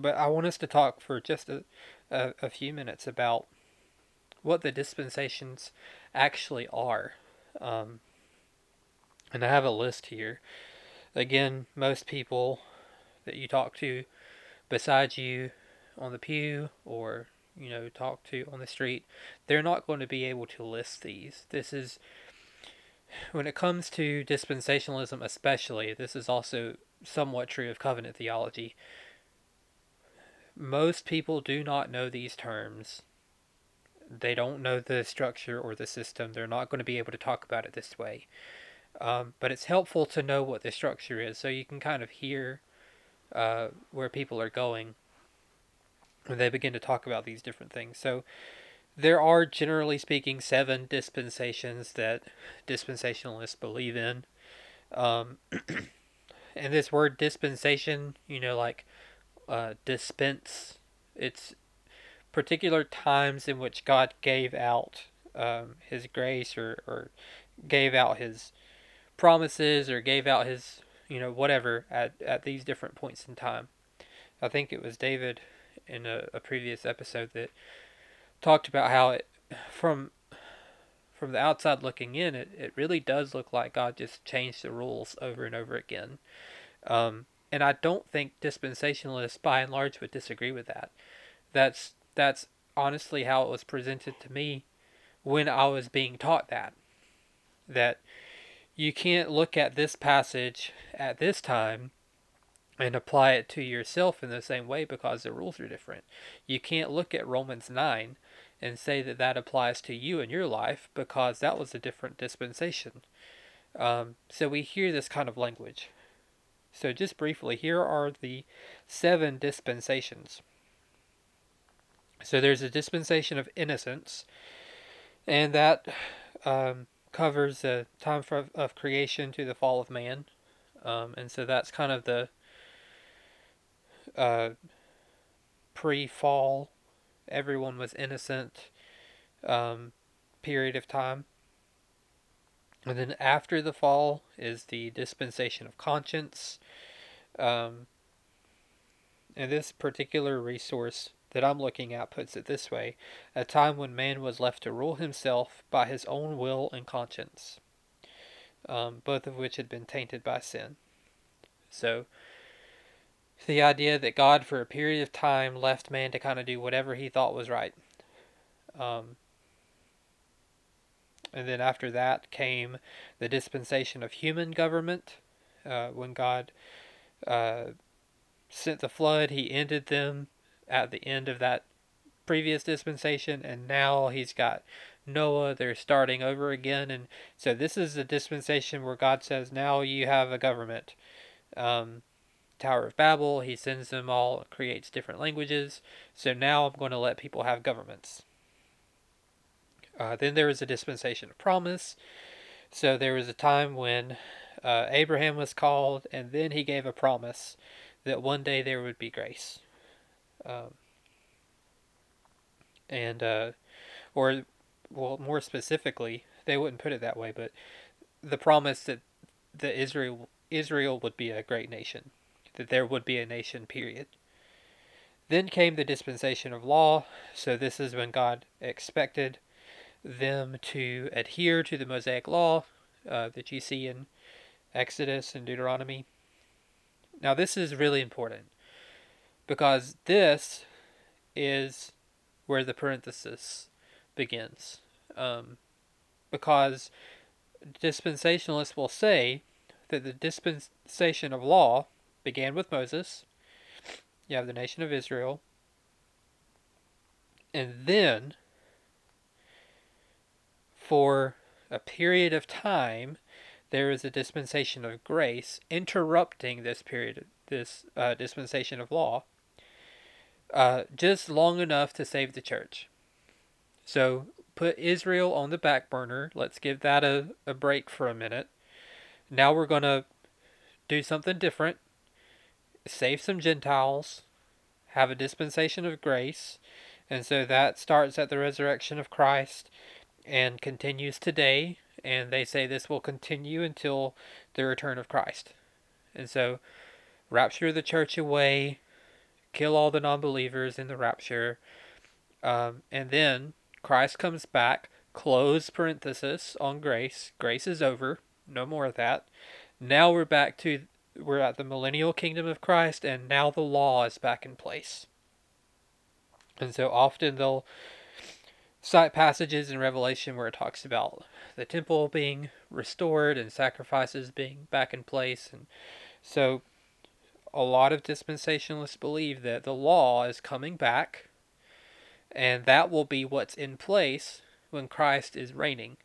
but I want us to talk for just a, a, a few minutes about what the dispensations actually are. Um, and I have a list here. Again, most people that you talk to beside you on the pew or you know talk to on the street, they're not going to be able to list these. This is when it comes to dispensationalism especially, this is also somewhat true of covenant theology. Most people do not know these terms. They don't know the structure or the system. They're not going to be able to talk about it this way. Um, but it's helpful to know what the structure is so you can kind of hear uh, where people are going when they begin to talk about these different things. So there are, generally speaking, seven dispensations that dispensationalists believe in. Um, and this word dispensation, you know, like uh, dispense, it's particular times in which God gave out um, his grace or, or gave out his promises or gave out his, you know, whatever at, at these different points in time. I think it was David in a, a previous episode that talked about how it, from from the outside looking in, it, it really does look like God just changed the rules over and over again. Um, and I don't think dispensationalists, by and large, would disagree with that. That's that's honestly how it was presented to me when I was being taught that. That you can't look at this passage at this time and apply it to yourself in the same way because the rules are different. You can't look at Romans 9 and say that that applies to you in your life because that was a different dispensation. Um, so we hear this kind of language. So, just briefly, here are the seven dispensations. So, there's a dispensation of innocence, and that um, covers the time of creation to the fall of man. Um, and so that's kind of the uh, pre fall, everyone was innocent um, period of time. And then after the fall is the dispensation of conscience. Um, and this particular resource that I'm looking at puts it this way a time when man was left to rule himself by his own will and conscience, um, both of which had been tainted by sin. So, the idea that God, for a period of time, left man to kind of do whatever he thought was right. Um, and then after that came the dispensation of human government. Uh, when God uh, sent the flood, he ended them at the end of that previous dispensation, and now he's got Noah. They're starting over again, and so this is the dispensation where God says, "Now you have a government." Um, Tower of Babel, he sends them all, creates different languages. So now I'm going to let people have governments. Uh, then there was a dispensation of promise. So there was a time when uh, Abraham was called, and then he gave a promise that one day there would be grace. Um, and, uh, or, well, more specifically, they wouldn't put it that way, but the promise that, that Israel, Israel would be a great nation, that there would be a nation, period. Then came the dispensation of law, so this is when God expected them to adhere to the Mosaic law uh, that you see in Exodus and Deuteronomy. Now, this is really important because this is where the parenthesis begins. Um, because dispensationalists will say that the dispensation of law began with Moses. You have the nation of Israel. And then, for a period of time, there is a dispensation of grace interrupting this period, this uh, dispensation of law uh, just long enough to save the church. So put Israel on the back burner. Let's give that a, a break for a minute. Now we're going to do something different. Save some Gentiles. Have a dispensation of grace. And so that starts at the resurrection of Christ and continues today. And they say this will continue until the return of Christ. And so rapture the church away, kill all the non-believers in the rapture, um, and then Christ comes back. Close parenthesis on grace. Grace is over. No more of that. Now we're back to we're at the millennial kingdom of Christ, and now the law is back in place. And so often they'll cite passages in Revelation where it talks about the temple being restored and sacrifices being back in place. And so a lot of dispensationalists believe that the law is coming back and that will be what's in place when Christ is reigning.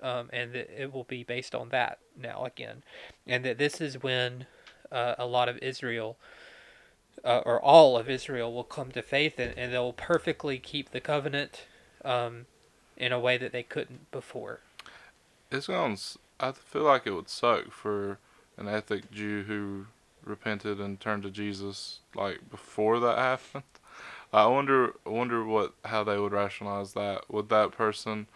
Um, and it will be based on that now again. And that this is when uh, a lot of Israel. Uh, or all of Israel will come to faith and, and they'll perfectly keep the covenant um, in a way that they couldn't before. It sounds. I feel like it would suck for an ethnic Jew who repented and turned to Jesus like before that happened. I wonder. I wonder what how they would rationalize that. Would that person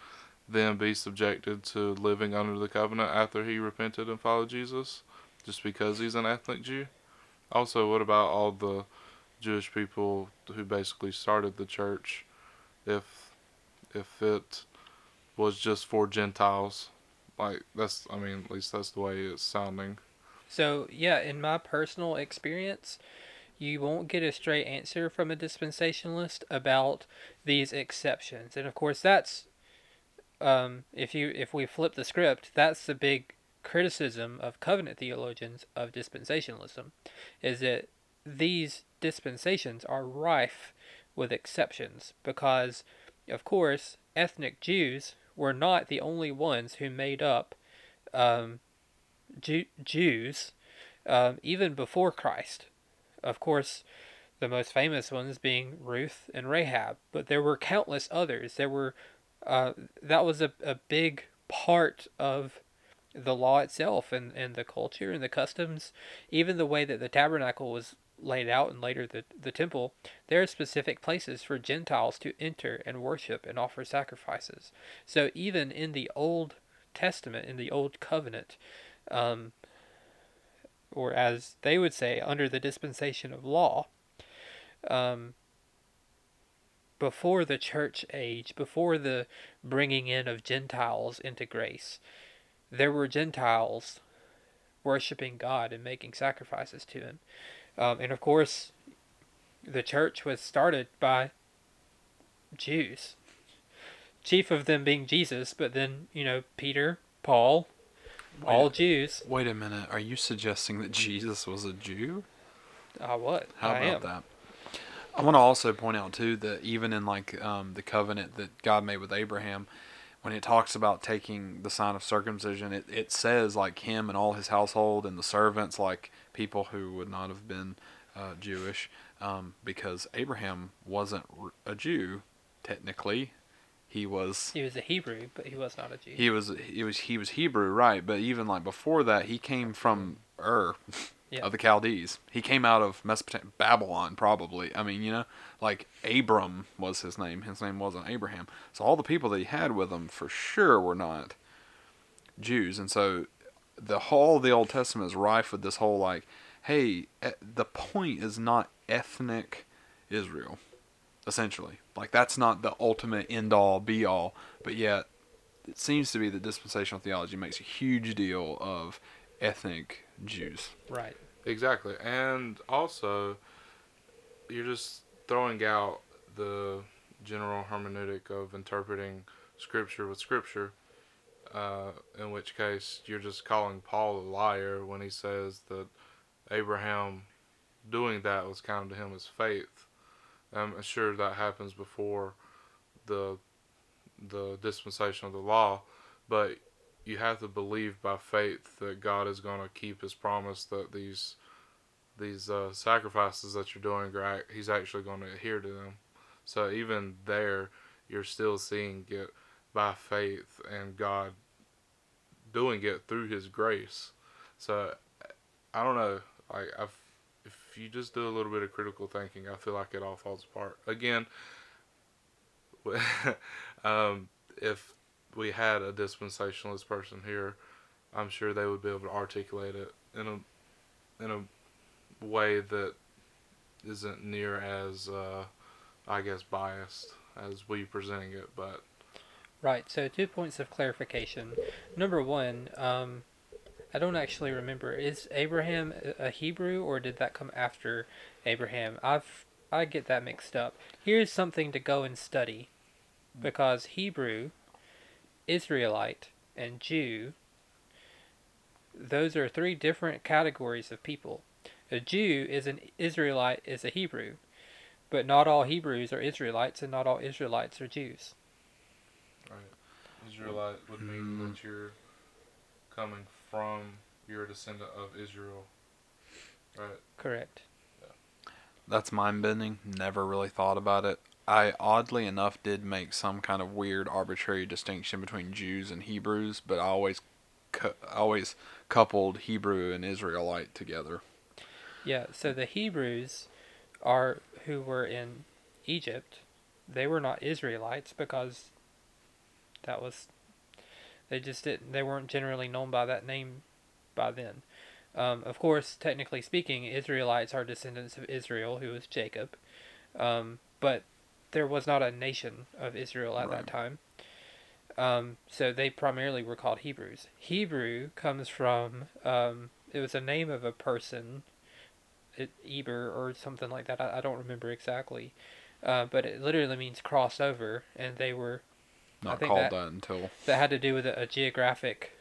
then be subjected to living under the covenant after he repented and followed Jesus, just because he's an ethnic Jew? Also, what about all the Jewish people who basically started the church? If if it was just for Gentiles. Like that's I mean, at least that's the way it's sounding. So yeah, in my personal experience, you won't get a straight answer from a dispensationalist about these exceptions. And of course that's um, if you if we flip the script, that's the big criticism of covenant theologians of dispensationalism is that these dispensations are rife with exceptions because of course, ethnic Jews were not the only ones who made up um, Jew- Jews um, even before Christ. Of course, the most famous ones being Ruth and Rahab, but there were countless others. There were uh, that was a, a big part of the law itself and, and the culture and the customs, even the way that the tabernacle was laid out and later the, the temple, there are specific places for Gentiles to enter and worship and offer sacrifices. So even in the Old Testament, in the Old Covenant, um, or as they would say, under the dispensation of law, um, before the church age, before the bringing in of Gentiles into grace, there were Gentiles worshiping God and making sacrifices to Him. Um, and of course, the church was started by Jews, chief of them being Jesus, but then, you know, Peter, Paul, wait, all Jews. Wait a minute. Are you suggesting that Jesus was a Jew? Uh, what? How I about am. that? I want to also point out, too, that even in like um, the covenant that God made with Abraham, when it talks about taking the sign of circumcision, it, it says like him and all his household and the servants, like people who would not have been uh, Jewish, um, because Abraham wasn't a Jew technically. He was. He was a Hebrew, but he was not a Jew. He was. He was. He was Hebrew, right? But even like before that, he came from Ur. Yeah. of the Chaldees. He came out of Mesopotamia, Babylon, probably. I mean, you know, like Abram was his name. His name wasn't Abraham. So all the people that he had with him for sure were not Jews. And so the whole of the Old Testament is rife with this whole like, hey, the point is not ethnic Israel, essentially. Like that's not the ultimate end all be all. But yet, it seems to be that dispensational theology makes a huge deal of ethnic Jews. Right. Exactly. And also, you're just throwing out the general hermeneutic of interpreting scripture with scripture. Uh, in which case, you're just calling Paul a liar when he says that Abraham doing that was counted to him as faith. I'm sure that happens before the the dispensation of the law, but you have to believe by faith that God is going to keep His promise that these these uh, sacrifices that you're doing, He's actually going to adhere to them. So even there, you're still seeing it by faith and God doing it through His grace. So I don't know. Like I've, if you just do a little bit of critical thinking, I feel like it all falls apart. Again, um, if we had a dispensationalist person here, I'm sure they would be able to articulate it in a in a way that isn't near as uh, I guess biased as we presenting it, but right. So two points of clarification. Number one, um, I don't actually remember. Is Abraham a Hebrew or did that come after Abraham? I've I get that mixed up. Here's something to go and study, because Hebrew, Israelite, and Jew. Those are three different categories of people. A Jew is an Israelite is a Hebrew, but not all Hebrews are Israelites, and not all Israelites are Jews. Right. Israelite would mean mm. that you're coming from, you're a descendant of Israel. Right. Correct. That's mind bending. Never really thought about it. I oddly enough did make some kind of weird arbitrary distinction between Jews and Hebrews, but I always cu- always coupled Hebrew and Israelite together. Yeah, so the Hebrews are who were in Egypt. They were not Israelites because that was they just didn't they weren't generally known by that name by then. Um, of course, technically speaking, Israelites are descendants of Israel, who was Jacob, um, but there was not a nation of Israel at right. that time. Um, so they primarily were called Hebrews. Hebrew comes from um, it was a name of a person, it, Eber or something like that. I, I don't remember exactly, uh, but it literally means cross over, and they were not called that, that, until that had to do with a, a geographic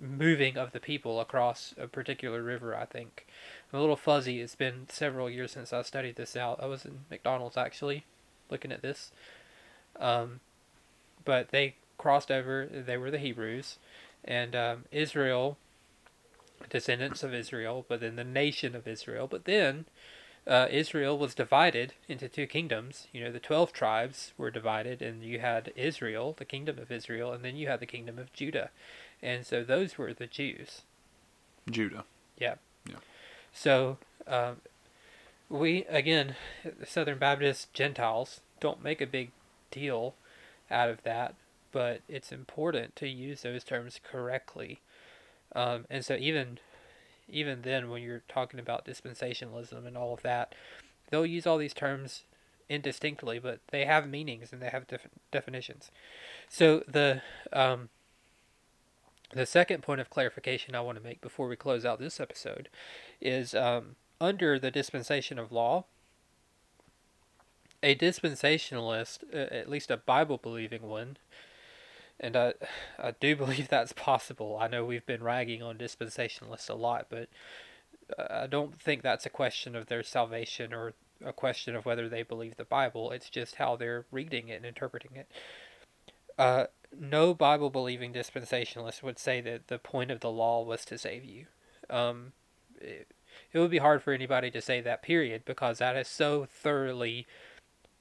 moving of the people across a particular river, I think. I'm a little fuzzy. It's been several years since I studied this out. I was in McDonald's actually, looking at this. Um, but they crossed over. They were the Hebrews, and um, Israel, descendants of Israel, but then the nation of Israel. But then uh, Israel was divided into two kingdoms. You know, the twelve tribes were divided, and you had Israel, the kingdom of Israel, and then you had the kingdom of Judah. And so those were the Jews. Judah. Yeah. Yeah. So um, we, again, Southern Baptist Gentiles don't make a big deal out of that, but it's important to use those terms correctly. Um, and so even even then when you're talking about dispensationalism and all of that, they'll use all these terms indistinctly, but they have meanings and they have def- definitions. So the um, the second point of clarification I want to make before we close out this episode is um, under the dispensation of law, a dispensationalist, at least a Bible believing one, and I, I do believe that's possible. I know we've been ragging on dispensationalists a lot, but I don't think that's a question of their salvation or a question of whether they believe the Bible. It's just how they're reading it and interpreting it. Uh, no Bible believing dispensationalist would say that the point of the law was to save you. Um, it, it would be hard for anybody to say that, period, because that is so thoroughly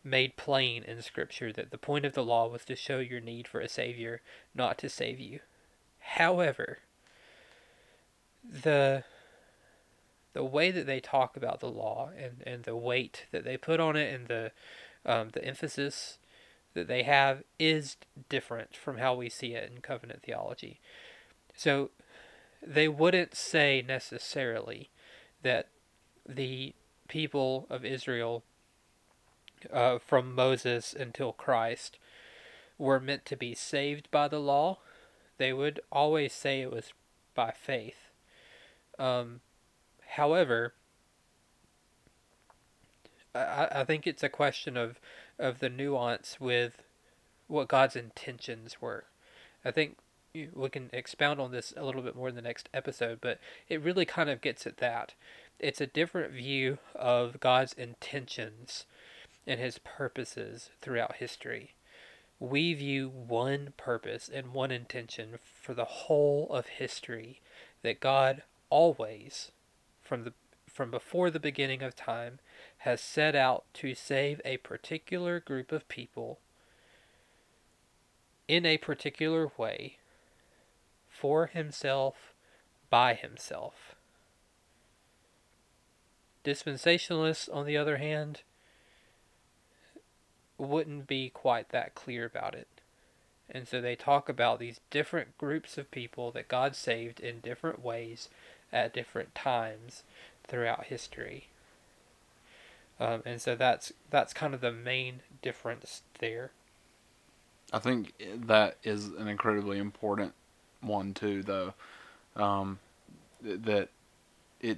made plain in Scripture that the point of the law was to show your need for a Savior, not to save you. However, the the way that they talk about the law and, and the weight that they put on it and the um, the emphasis that they have is different from how we see it in covenant theology. So they wouldn't say necessarily that the people of Israel uh, from Moses until Christ were meant to be saved by the law. They would always say it was by faith. Um, however, I, I think it's a question of of the nuance with what God's intentions were. I think we can expound on this a little bit more in the next episode, but it really kind of gets at that. It's a different view of God's intentions and his purposes throughout history. We view one purpose and one intention for the whole of history that God always, from the from before the beginning of time, has set out to save a particular group of people in a particular way for himself by himself. Dispensationalists, on the other hand, wouldn't be quite that clear about it. And so they talk about these different groups of people that God saved in different ways at different times throughout history. Um, and so that's that's kind of the main difference there. I think that is an incredibly important one too, though. Um, that it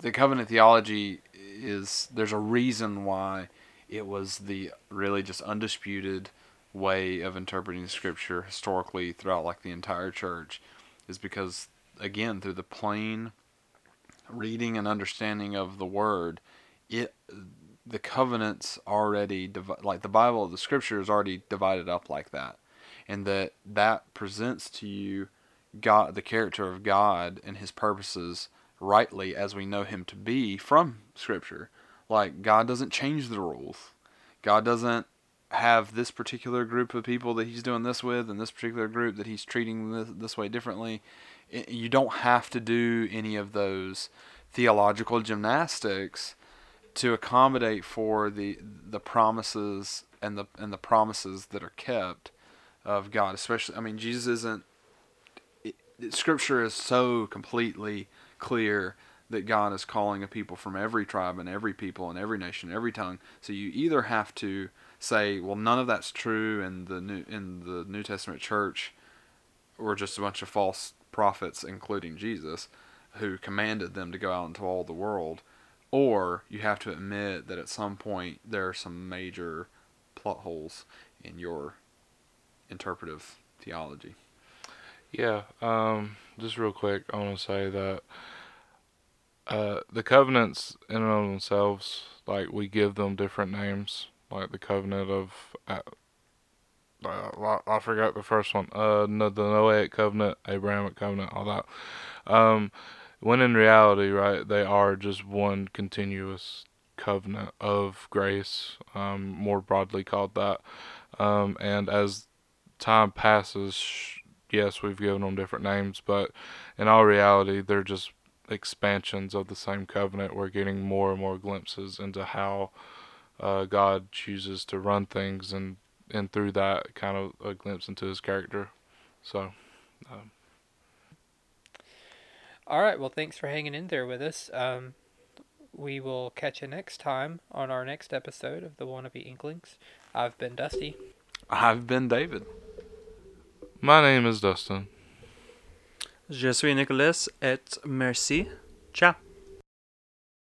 the covenant theology is there's a reason why it was the really just undisputed way of interpreting scripture historically throughout like the entire church is because again through the plain reading and understanding of the word it the covenants already divi- like the bible the scripture is already divided up like that. And that that presents to you god the character of god and his purposes rightly as we know him to be from scripture like god doesn't change the rules god doesn't have this particular group of people that he's doing this with and this particular group that he's treating this, this way differently you don't have to do any of those theological gymnastics to accommodate for the the promises and the and the promises that are kept of God. Especially, I mean, Jesus isn't. It, it, scripture is so completely clear that God is calling a people from every tribe and every people and every nation, every tongue. So you either have to say, well, none of that's true in the new in the New Testament church, or just a bunch of false prophets, including Jesus, who commanded them to go out into all the world, or you have to admit that at some point there are some major plot holes in your interpretive theology. Yeah, um, just real quick, I want to say that uh, the covenants in and of themselves, like we give them different names, like the covenant of uh, uh, I forgot the first one. Uh, the Noahic covenant, Abrahamic covenant, all that. Um, when in reality, right, they are just one continuous covenant of grace, um, more broadly called that. Um, and as time passes, yes, we've given them different names, but in all reality, they're just expansions of the same covenant. We're getting more and more glimpses into how uh, God chooses to run things and and through that, kind of a glimpse into his character. So. Um. All right. Well, thanks for hanging in there with us. Um, we will catch you next time on our next episode of the Wannabe Inklings. I've been Dusty. I've been David. My name is Dustyn. Je suis Nicolas et merci. Ciao.